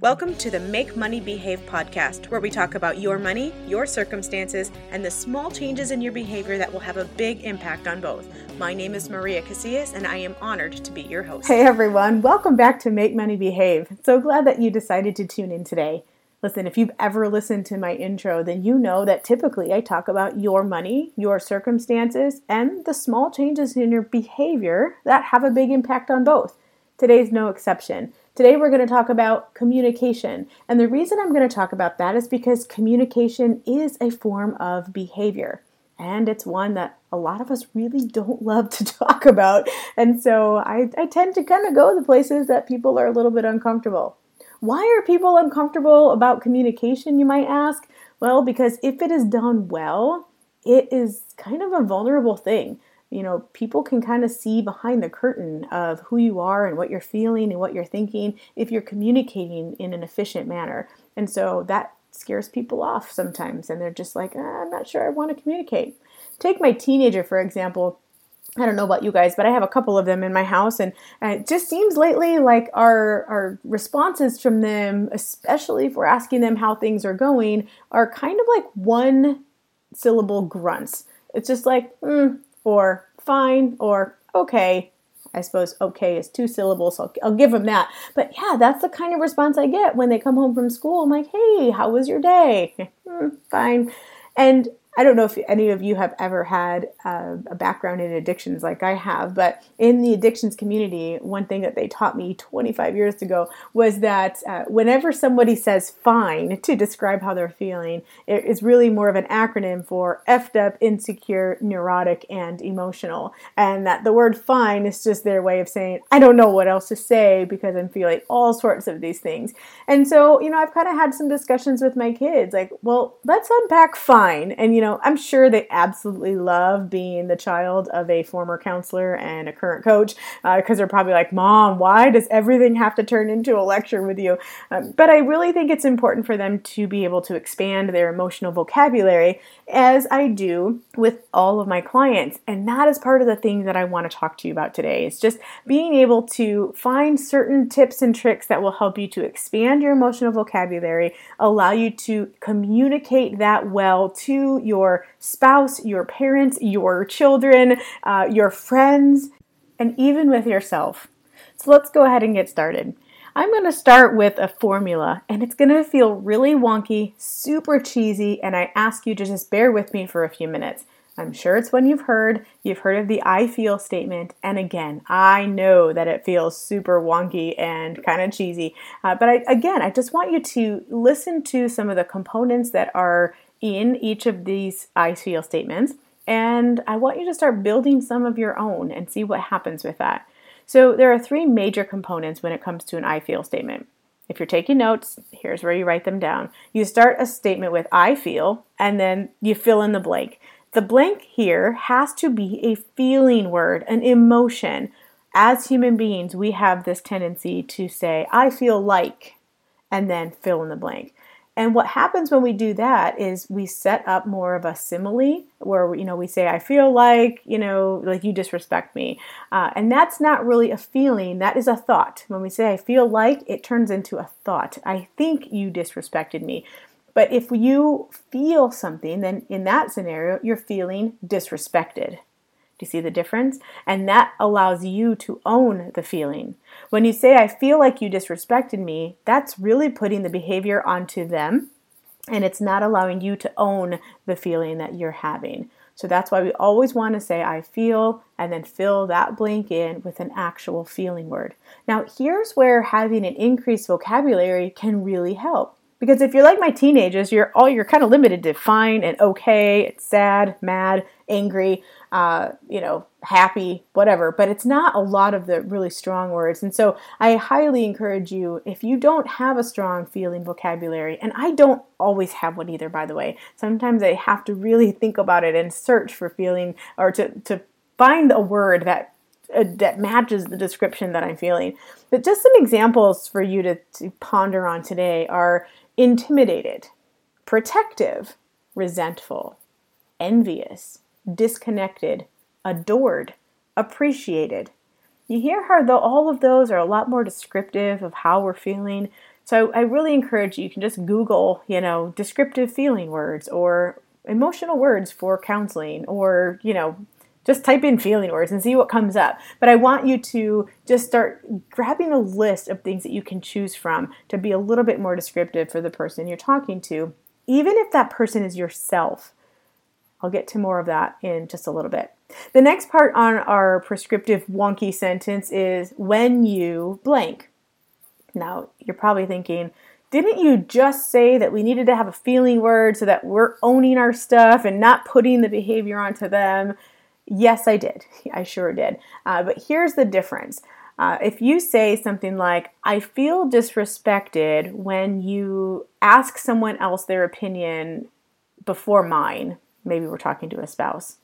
Welcome to the Make Money Behave podcast, where we talk about your money, your circumstances, and the small changes in your behavior that will have a big impact on both. My name is Maria Casillas, and I am honored to be your host. Hey everyone, welcome back to Make Money Behave. So glad that you decided to tune in today. Listen, if you've ever listened to my intro, then you know that typically I talk about your money, your circumstances, and the small changes in your behavior that have a big impact on both. Today's no exception. Today we're going to talk about communication. And the reason I'm going to talk about that is because communication is a form of behavior. And it's one that a lot of us really don't love to talk about. And so I, I tend to kind of go the places that people are a little bit uncomfortable. Why are people uncomfortable about communication, you might ask? Well, because if it is done well, it is kind of a vulnerable thing. You know, people can kind of see behind the curtain of who you are and what you're feeling and what you're thinking if you're communicating in an efficient manner. And so that scares people off sometimes, and they're just like, ah, I'm not sure I want to communicate. Take my teenager, for example I don't know about you guys, but I have a couple of them in my house, and, and, it just seems lately like our our responses from them, especially if we're asking them how things are going, are kind of like one syllable grunts. It's just like mm, or fine or okay. I suppose okay is two syllables, so I'll, I'll give them that. But yeah, that's the kind of response I get when they come home from school. I'm like, hey, how was your day? mm, fine. And I don't know if any of you have ever had uh, a background in addictions like I have, but in the addictions community, one thing that they taught me 25 years ago was that uh, whenever somebody says fine to describe how they're feeling, it is really more of an acronym for effed up, insecure, neurotic, and emotional. And that the word fine is just their way of saying, I don't know what else to say because I'm feeling all sorts of these things. And so, you know, I've kind of had some discussions with my kids like, well, let's unpack fine. And, you you know, I'm sure they absolutely love being the child of a former counselor and a current coach because uh, they're probably like, Mom, why does everything have to turn into a lecture with you? Um, but I really think it's important for them to be able to expand their emotional vocabulary as I do with all of my clients. And that is part of the thing that I want to talk to you about today. It's just being able to find certain tips and tricks that will help you to expand your emotional vocabulary, allow you to communicate that well to your spouse, your parents, your children, uh, your friends, and even with yourself. So let's go ahead and get started. I'm going to start with a formula and it's going to feel really wonky, super cheesy, and I ask you to just bear with me for a few minutes. I'm sure it's one you've heard. You've heard of the I feel statement. And again, I know that it feels super wonky and kind of cheesy. Uh, but I, again, I just want you to listen to some of the components that are in each of these I feel statements. And I want you to start building some of your own and see what happens with that. So, there are three major components when it comes to an I feel statement. If you're taking notes, here's where you write them down. You start a statement with I feel, and then you fill in the blank. The blank here has to be a feeling word, an emotion. As human beings, we have this tendency to say, I feel like, and then fill in the blank. And what happens when we do that is we set up more of a simile where, you know, we say, I feel like, you know, like you disrespect me. Uh, and that's not really a feeling, that is a thought. When we say, I feel like, it turns into a thought. I think you disrespected me. But if you feel something, then in that scenario, you're feeling disrespected. Do you see the difference? And that allows you to own the feeling. When you say, I feel like you disrespected me, that's really putting the behavior onto them and it's not allowing you to own the feeling that you're having. So that's why we always want to say, I feel, and then fill that blank in with an actual feeling word. Now, here's where having an increased vocabulary can really help. Because if you're like my teenagers, you're all you're kind of limited to fine and okay, it's sad, mad, angry, uh, you know, happy, whatever. But it's not a lot of the really strong words. And so I highly encourage you if you don't have a strong feeling vocabulary, and I don't always have one either, by the way. Sometimes I have to really think about it and search for feeling or to to find a word that uh, that matches the description that I'm feeling. But just some examples for you to, to ponder on today are intimidated, protective, resentful, envious, disconnected, adored, appreciated. You hear how though all of those are a lot more descriptive of how we're feeling. So I really encourage you, you can just Google, you know, descriptive feeling words or emotional words for counseling or, you know, just type in feeling words and see what comes up. But I want you to just start grabbing a list of things that you can choose from to be a little bit more descriptive for the person you're talking to, even if that person is yourself. I'll get to more of that in just a little bit. The next part on our prescriptive wonky sentence is when you blank. Now, you're probably thinking, didn't you just say that we needed to have a feeling word so that we're owning our stuff and not putting the behavior onto them? Yes, I did. I sure did. Uh, but here's the difference. Uh, if you say something like, I feel disrespected when you ask someone else their opinion before mine, maybe we're talking to a spouse.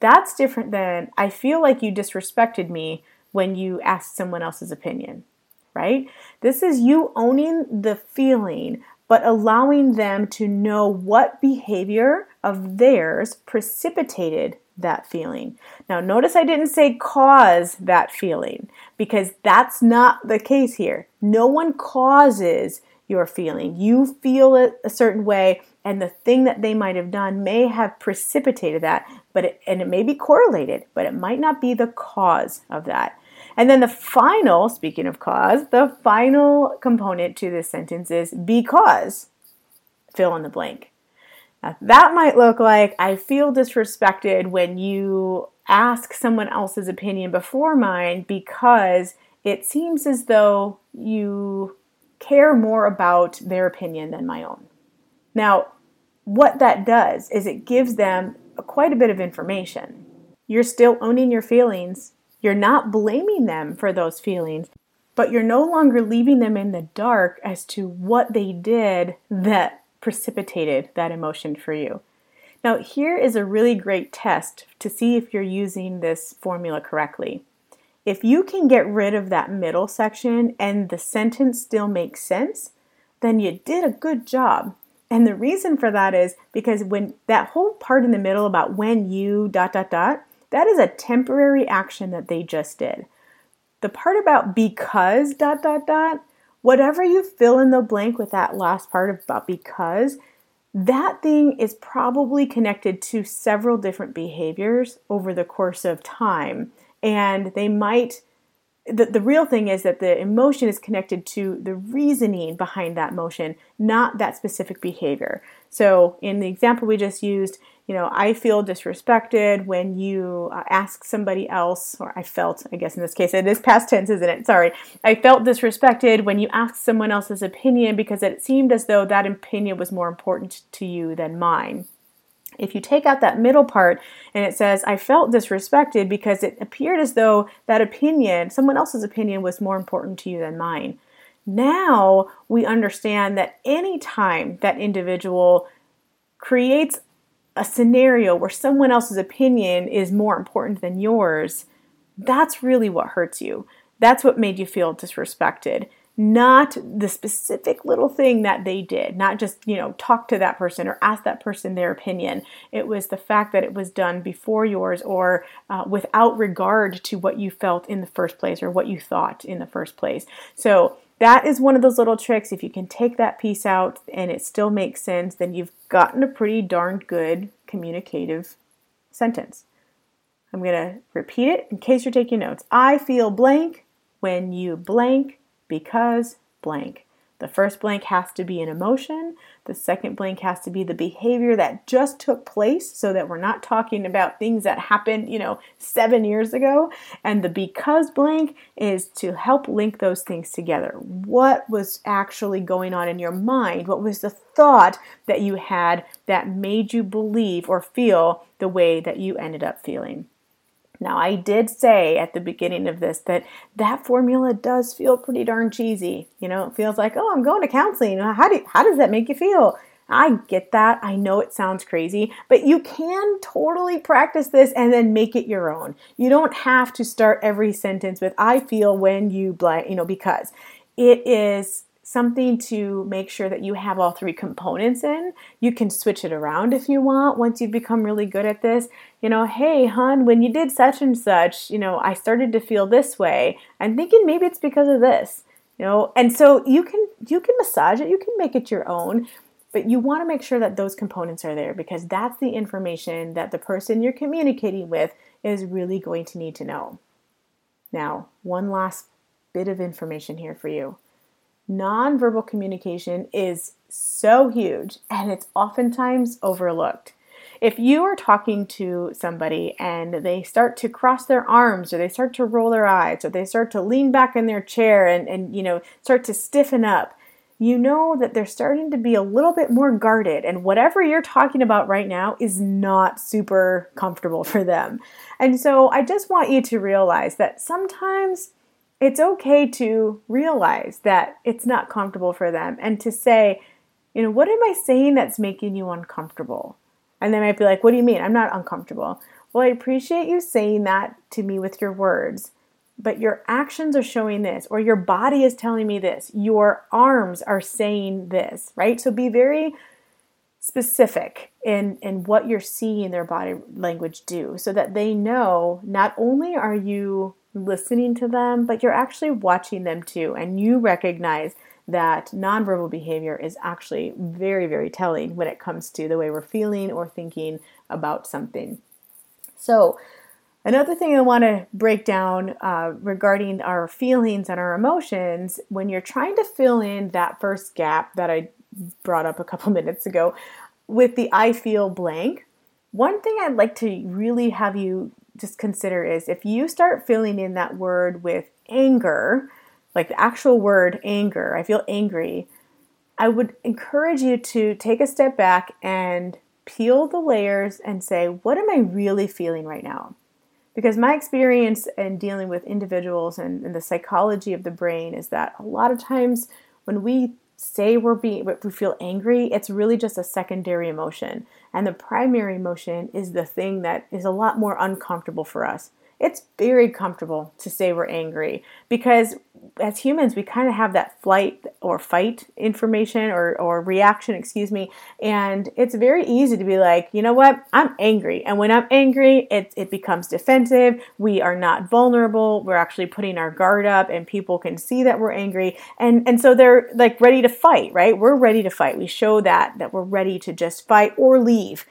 That's different than I feel like you disrespected me when you asked someone else's opinion, right? This is you owning the feeling, but allowing them to know what behavior of theirs precipitated that feeling. Now, notice I didn't say cause that feeling because that's not the case here. No one causes your feeling. You feel it a certain way, and the thing that they might have done may have precipitated that, but it, and it may be correlated, but it might not be the cause of that. And then the final, speaking of cause, the final component to this sentence is because fill in the blank. That might look like I feel disrespected when you ask someone else's opinion before mine because it seems as though you care more about their opinion than my own. Now, what that does is it gives them quite a bit of information. You're still owning your feelings, you're not blaming them for those feelings, but you're no longer leaving them in the dark as to what they did that precipitated that emotion for you. Now, here is a really great test to see if you're using this formula correctly. If you can get rid of that middle section and the sentence still makes sense, then you did a good job. And the reason for that is because when that whole part in the middle about when you dot dot dot, that is a temporary action that they just did. The part about because dot dot dot, whatever you fill in the blank with that last part about because, that thing is probably connected to several different behaviors over the course of time. And they might, the, the real thing is that the emotion is connected to the reasoning behind that motion, not that specific behavior. So, in the example we just used, you know, I feel disrespected when you uh, ask somebody else, or I felt, I guess in this case, it is past tense, isn't it? Sorry. I felt disrespected when you asked someone else's opinion because it seemed as though that opinion was more important to you than mine. If you take out that middle part and it says, I felt disrespected because it appeared as though that opinion, someone else's opinion, was more important to you than mine. Now we understand that anytime that individual creates a scenario where someone else's opinion is more important than yours, that's really what hurts you. That's what made you feel disrespected. Not the specific little thing that they did, not just, you know, talk to that person or ask that person their opinion. It was the fact that it was done before yours or uh, without regard to what you felt in the first place or what you thought in the first place. So, that is one of those little tricks. If you can take that piece out and it still makes sense, then you've gotten a pretty darn good communicative sentence. I'm going to repeat it in case you're taking notes. I feel blank when you blank because blank. The first blank has to be an emotion. The second blank has to be the behavior that just took place so that we're not talking about things that happened, you know, seven years ago. And the because blank is to help link those things together. What was actually going on in your mind? What was the thought that you had that made you believe or feel the way that you ended up feeling? Now, I did say at the beginning of this that that formula does feel pretty darn cheesy. You know, it feels like, oh, I'm going to counseling. How, do, how does that make you feel? I get that. I know it sounds crazy, but you can totally practice this and then make it your own. You don't have to start every sentence with I feel when you blank, you know, because it is something to make sure that you have all three components in. You can switch it around if you want once you've become really good at this. You know, hey, hon, when you did such and such, you know, I started to feel this way. I'm thinking maybe it's because of this. You know, and so you can you can massage it, you can make it your own, but you want to make sure that those components are there because that's the information that the person you're communicating with is really going to need to know. Now, one last bit of information here for you. Nonverbal communication is so huge and it's oftentimes overlooked. If you are talking to somebody and they start to cross their arms or they start to roll their eyes or they start to lean back in their chair and, and you know start to stiffen up, you know that they're starting to be a little bit more guarded and whatever you're talking about right now is not super comfortable for them. And so I just want you to realize that sometimes it's okay to realize that it's not comfortable for them and to say, you know, what am I saying that's making you uncomfortable? And they might be like, what do you mean? I'm not uncomfortable. Well, I appreciate you saying that to me with your words but your actions are showing this, or your body is telling me this, your arms are saying this, right? So be very specific in, in what you're seeing their body language do so that they know not only are you listening to them, but you're actually watching them too, and you recognize that nonverbal behavior is actually very, very telling when it comes to the way we're feeling or thinking about something. So, Another thing I want to break down uh, regarding our feelings and our emotions when you're trying to fill in that first gap that I brought up a couple minutes ago with the I feel blank, one thing I'd like to really have you just consider is if you start filling in that word with anger, like the actual word anger, I feel angry, I would encourage you to take a step back and peel the layers and say, what am I really feeling right now? Because my experience in dealing with individuals and, and, the psychology of the brain is that a lot of times when we say we're being we feel angry, it's really just a secondary emotion. And the primary emotion is the thing that is a lot more uncomfortable for us it's very comfortable to say we're angry because as humans we kind of have that flight or fight information or, or reaction excuse me and it's very easy to be like you know what? I'm angry. And when i'm angry it, it becomes defensive. We are not vulnerable. We're actually putting our guard up and people can see that we're angry. And and so they're like ready to fight right? We're ready to fight. We show that that we're ready to just fight or leave.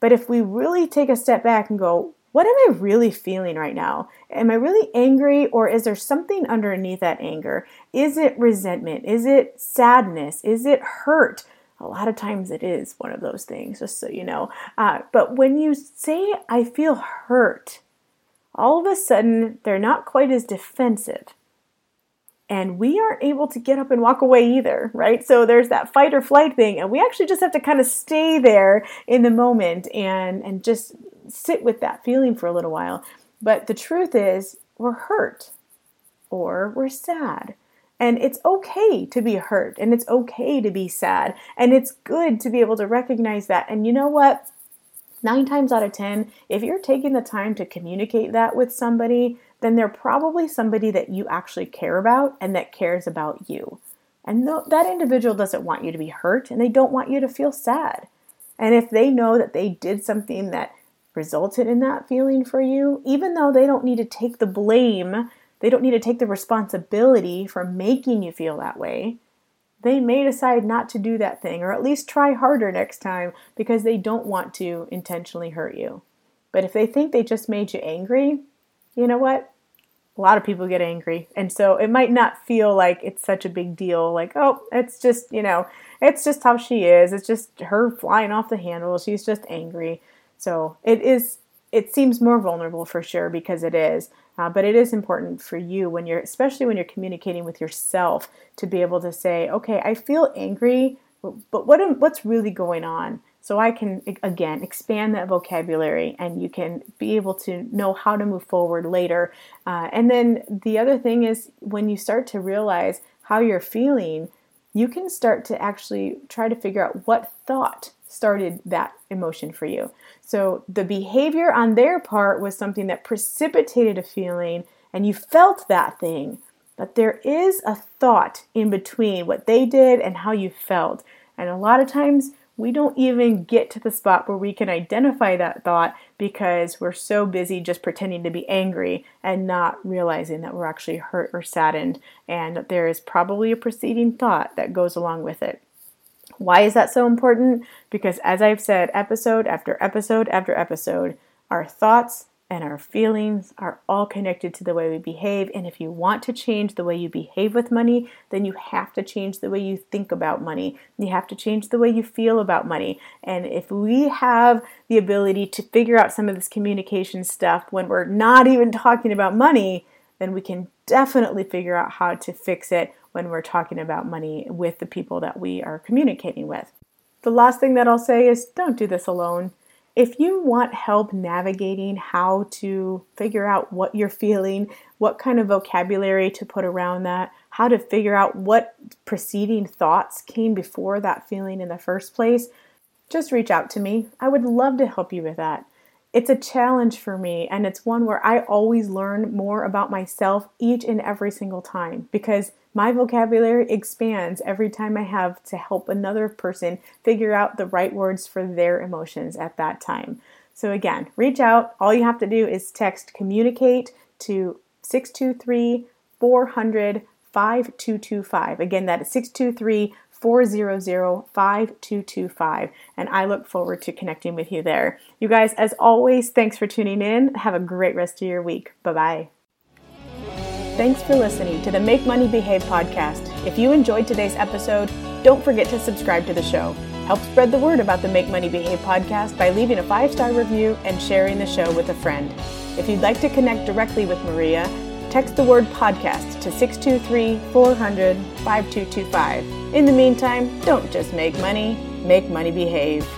But if we really take a step back and go what am I really feeling right now? Am I really angry or is there something underneath that anger? Is it resentment? Is it sadness? Is it hurt? A lot of times it is one of those things, just so you know. Uh, but when you say, I feel hurt, all of a sudden they're not quite as defensive. And we aren't able to get up and walk away either, right? So there's that fight or flight thing, and we actually just have to kind of stay there in the moment and, and just sit with that feeling for a little while. But the truth is, we're hurt or we're sad. And it's okay to be hurt and it's okay to be sad. And it's good to be able to recognize that. And you know what? Nine times out of 10, if you're taking the time to communicate that with somebody, then they're probably somebody that you actually care about and that cares about you. And that individual doesn't want you to be hurt and they don't want you to feel sad. And if they know that they did something that resulted in that feeling for you, even though they don't need to take the blame, they don't need to take the responsibility for making you feel that way. They may decide not to do that thing or at least try harder next time because they don't want to intentionally hurt you. But if they think they just made you angry, you know what? A lot of people get angry. And so it might not feel like it's such a big deal. Like, oh, it's just, you know, it's just how she is. It's just her flying off the handle. She's just angry. So it is it seems more vulnerable for sure because it is uh, but it is important for you when you're especially when you're communicating with yourself to be able to say okay i feel angry but what am, what's really going on? So i can again expand that vocabulary and you can be able to know how to move forward later. Uh, and then the other thing is when you start to realize how you're feeling you can start to actually try to figure out what thought started that emotion for you. So the behavior on their part was something that precipitated a feeling and you felt that thing. But there is a thought in between what they did and how you felt. And a lot of times we don't even get to the spot where we can identify that thought because we're so busy just pretending to be angry and not realizing that we're actually hurt or saddened, and there is probably a preceding thought that goes along with it. Why is that so important? Because, as I've said, episode after episode after episode, our thoughts and our feelings are all connected to the way we behave. And if you want to change the way you behave with money, then you have to change the way you think about money. You have to change the way you feel about money. And if we have the ability to figure out some of this communication stuff when we're not even talking about money, then we can definitely figure out how to fix it when we're talking about money with the people that we are communicating with. The last thing that I'll say is don't do this alone. If you want help navigating how to figure out what you're feeling, what kind of vocabulary to put around that, how to figure out what preceding thoughts came before that feeling in the first place, just reach out to me. I would love to help you with that it's a challenge for me and it's one where I always learn more about myself each and every single time because my vocabulary expands every time I have to help another person figure out the right words for their emotions at that time. So again, reach out. All you have to do is text communicate to 623 400 5225. Again, that is 623 400-5225 and I look forward to connecting with you there. You guys as always, thanks for tuning in. Have a great rest of your week. Bye-bye. Thanks for listening to the Make Money Behave podcast. If you enjoyed today's episode, don't forget to subscribe to the show. Help spread the word about the Make Money Behave podcast by leaving a 5-star review and sharing the show with a friend. If you'd like to connect directly with Maria, text the word podcast to 623 400 5225. In the meantime, don't just make money, make money behave.